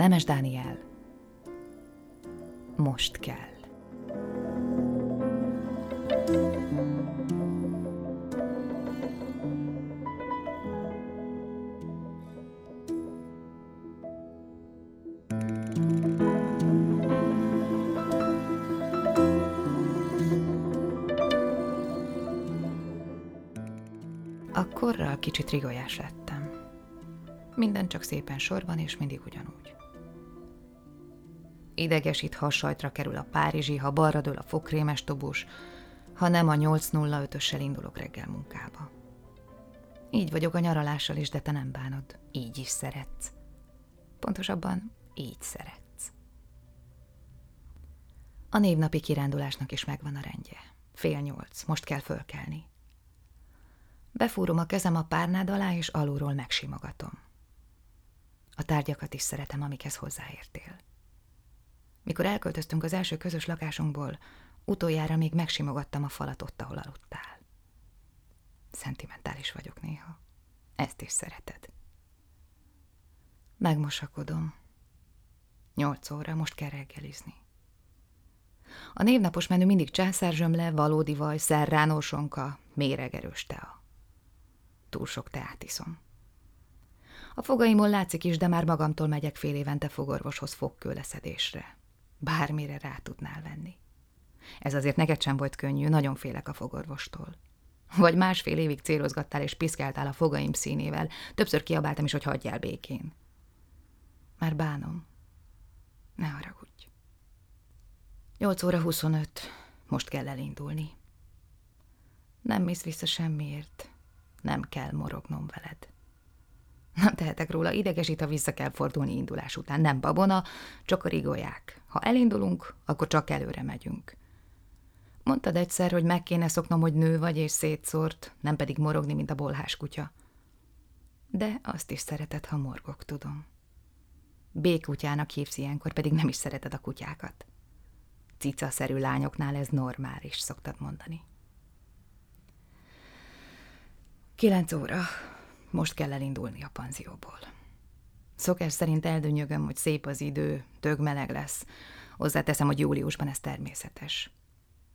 Nemes Dániel. Most kell. Akkorra kicsit rigolyás lettem. Minden csak szépen sorban, és mindig ugyanúgy. Idegesít, ha sajtra kerül a párizsi, ha balra dől a fokrémes tobus, ha nem a 8.05-össel indulok reggel munkába. Így vagyok a nyaralással is, de te nem bánod. Így is szeretsz. Pontosabban, így szeretsz. A névnapi kirándulásnak is megvan a rendje. Fél nyolc, most kell fölkelni. Befúrom a kezem a párnád alá, és alulról megsimogatom. A tárgyakat is szeretem, amikhez hozzáértél. Mikor elköltöztünk az első közös lakásunkból, utoljára még megsimogattam a falat ott, ahol aludtál. Szentimentális vagyok néha. Ezt is szereted. Megmosakodom. Nyolc óra, most kell reggelizni. A névnapos menü mindig császárzsömle, valódi vaj, szerránósonka, méregerős tea. Túl sok teát iszom. A fogaimon látszik is, de már magamtól megyek fél évente fogorvoshoz fogkőleszedésre. Bármire rá tudnál venni. Ez azért neked sem volt könnyű, nagyon félek a fogorvostól. Vagy másfél évig célozgattál és piszkáltál a fogaim színével, többször kiabáltam is, hogy hagyjál békén. Már bánom. Ne haragudj. 8 óra 25. Most kell elindulni. Nem mész vissza semmiért. Nem kell morognom veled. Nem tehetek róla, idegesít, ha vissza kell fordulni indulás után. Nem babona, csak rigolják. Ha elindulunk, akkor csak előre megyünk. Mondtad egyszer, hogy meg kéne szoknom, hogy nő vagy és szétszórt, nem pedig morogni, mint a bolhás kutya. De azt is szereted, ha morgok, tudom. Békutyának hívsz ilyenkor, pedig nem is szereted a kutyákat. Cica-szerű lányoknál ez normális, szoktad mondani. Kilenc óra. Most kell elindulni a panzióból. Szokás szerint eldönyögöm, hogy szép az idő, tög meleg lesz. Hozzáteszem, hogy júliusban ez természetes.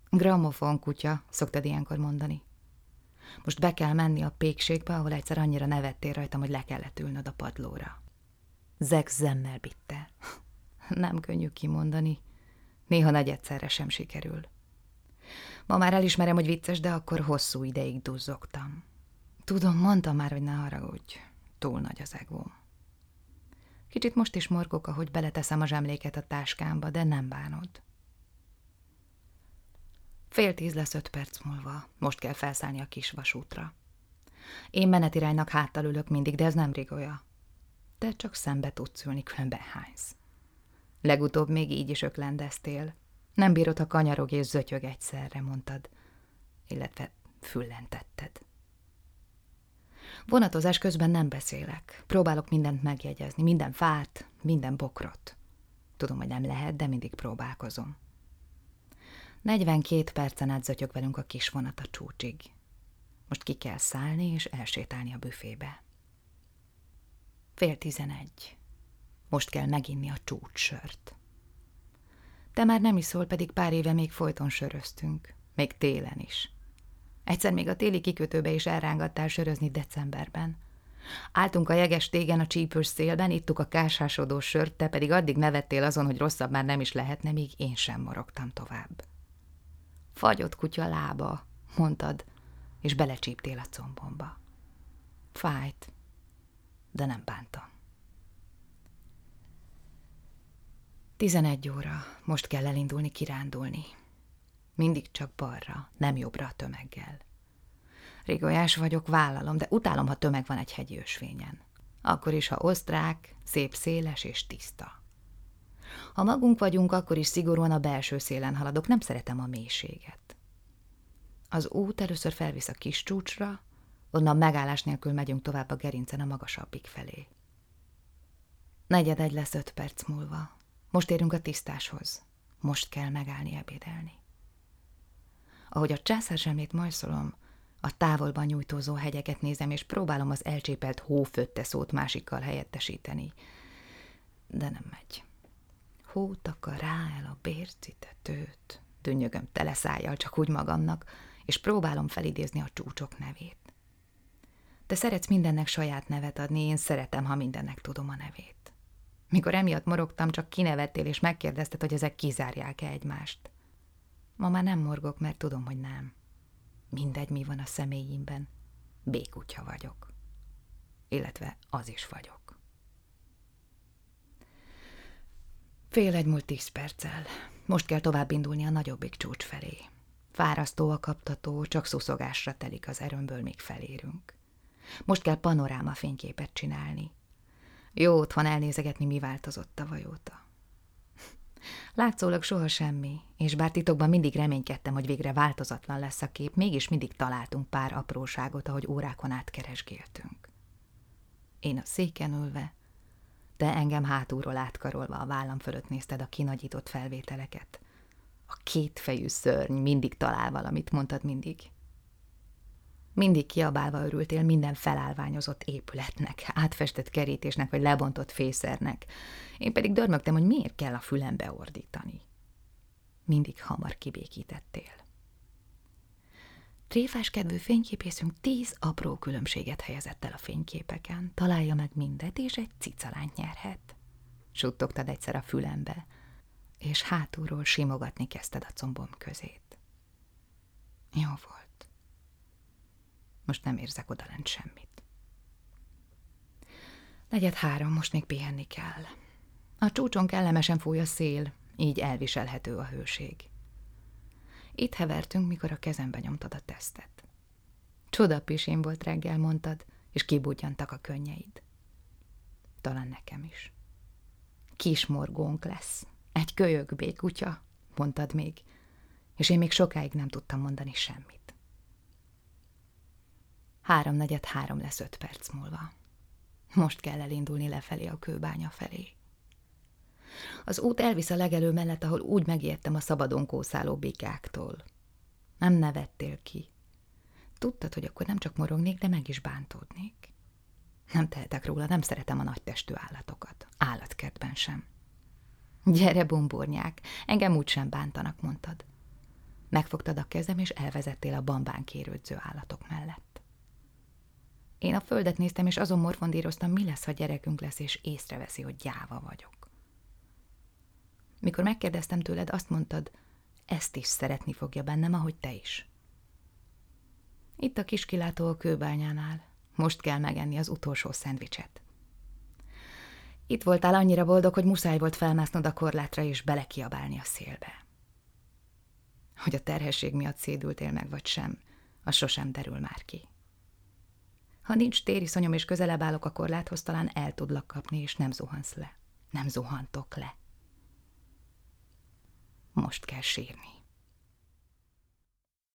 Gramofon kutya, szoktad ilyenkor mondani. Most be kell menni a pékségbe, ahol egyszer annyira nevettél rajtam, hogy le kellett ülnöd a padlóra. Zeg zemmel bitte. Nem könnyű kimondani. Néha nagy egyszerre sem sikerül. Ma már elismerem, hogy vicces, de akkor hosszú ideig duzzogtam. Tudom, mondtam már, hogy ne haragudj. Túl nagy az egóm. Kicsit most is morgok, ahogy beleteszem a zsemléket a táskámba, de nem bánod. Fél tíz lesz öt perc múlva. Most kell felszállni a kis vasútra. Én menetiránynak háttal ülök mindig, de ez nem rigolya. Te csak szembe tudsz ülni, különben hánysz. Legutóbb még így is öklendeztél. Nem bírod, ha kanyarog és zötyög egyszerre, mondtad. Illetve füllentetted. Vonatozás közben nem beszélek. Próbálok mindent megjegyezni, minden fát, minden bokrot. Tudom, hogy nem lehet, de mindig próbálkozom. 42 percen át zötyög velünk a kis vonat a csúcsig. Most ki kell szállni és elsétálni a büfébe. Fél tizenegy. Most kell meginni a csúcssört. Te már nem iszol, pedig pár éve még folyton söröztünk. Még télen is. Egyszer még a téli kikötőbe is elrángattál sörözni decemberben. Álltunk a jeges tégen a csípős szélben, ittuk a kásásodó sört, te pedig addig nevettél azon, hogy rosszabb már nem is lehetne, míg én sem morogtam tovább. Fagyott kutya lába, mondtad, és belecsíptél a combomba. Fájt, de nem bántam. Tizenegy óra, most kell elindulni kirándulni. Mindig csak balra, nem jobbra a tömeggel. Rigolyás vagyok, vállalom, de utálom, ha tömeg van egy hegyi ösvényen. Akkor is, ha osztrák, szép széles és tiszta. Ha magunk vagyunk, akkor is szigorúan a belső szélen haladok, nem szeretem a mélységet. Az út először felvisz a kis csúcsra, onnan megállás nélkül megyünk tovább a gerincen a magasabbik felé. Negyed egy lesz öt perc múlva. Most érünk a tisztáshoz. Most kell megállni ebédelni. Ahogy a császár zsemlét majszolom, a távolban nyújtózó hegyeket nézem, és próbálom az elcsépelt hófötte szót másikkal helyettesíteni. De nem megy. Hótaka rá el a bércitetőt, dünnyögöm tele szájjal csak úgy magamnak, és próbálom felidézni a csúcsok nevét. Te szeretsz mindennek saját nevet adni, én szeretem, ha mindennek tudom a nevét. Mikor emiatt morogtam, csak kinevettél, és megkérdezted, hogy ezek kizárják-e egymást. Ma már nem morgok, mert tudom, hogy nem. Mindegy, mi van a személyimben. Békutya vagyok. Illetve az is vagyok. Fél egy múlt tíz perccel. Most kell tovább indulni a nagyobbik csúcs felé. Fárasztó a kaptató, csak szuszogásra telik az erőmből, míg felérünk. Most kell panoráma fényképet csinálni. Jó otthon elnézegetni, mi változott tavaly óta. Látszólag soha semmi, és bár titokban mindig reménykedtem, hogy végre változatlan lesz a kép, mégis mindig találtunk pár apróságot, ahogy órákon át keresgéltünk. Én a széken ülve, te engem hátulról átkarolva a vállam fölött nézted a kinagyított felvételeket. A kétfejű szörny mindig talál valamit, mondtad mindig. Mindig kiabálva örültél minden felállványozott épületnek, átfestett kerítésnek vagy lebontott fészernek. Én pedig dörmögtem, hogy miért kell a fülembe ordítani. Mindig hamar kibékítettél. Tréfás kedvű fényképészünk tíz apró különbséget helyezett el a fényképeken. Találja meg mindet, és egy cicalányt nyerhet. Suttogtad egyszer a fülembe, és hátulról simogatni kezdted a combom közét. Jó volt. Most nem érzek odalent semmit. Negyed három, most még pihenni kell. A csúcson kellemesen fúj a szél, így elviselhető a hőség. Itt hevertünk, mikor a kezembe nyomtad a tesztet. Csoda pisén volt reggel, mondtad, és kibudjantak a könnyeid. Talán nekem is. Kis morgónk lesz, egy kölyök békutya, mondtad még, és én még sokáig nem tudtam mondani semmit. Háromnegyed három lesz öt perc múlva. Most kell elindulni lefelé a kőbánya felé. Az út elvisz a legelő mellett, ahol úgy megértem a szabadon kószáló bikáktól. Nem nevettél ki. Tudtad, hogy akkor nem csak morognék, de meg is bántódnék. Nem tehetek róla, nem szeretem a nagy testű állatokat. Állatkertben sem. Gyere, bombornyák, engem úgy sem bántanak, mondtad. Megfogtad a kezem, és elvezettél a bambán kérődző állatok mellett. Én a földet néztem, és azon morfondíroztam, mi lesz, ha gyerekünk lesz, és észreveszi, hogy gyáva vagyok. Mikor megkérdeztem tőled, azt mondtad, ezt is szeretni fogja bennem, ahogy te is. Itt a kis kilátó a kőbányánál. Most kell megenni az utolsó szendvicset. Itt voltál annyira boldog, hogy muszáj volt felmásznod a korlátra és belekiabálni a szélbe. Hogy a terhesség miatt szédültél meg, vagy sem, az sosem derül már ki. Ha nincs tériszonyom és közelebb állok a korláthoz, talán el tudlak kapni, és nem zuhansz le. Nem zuhantok le. Most kell sírni.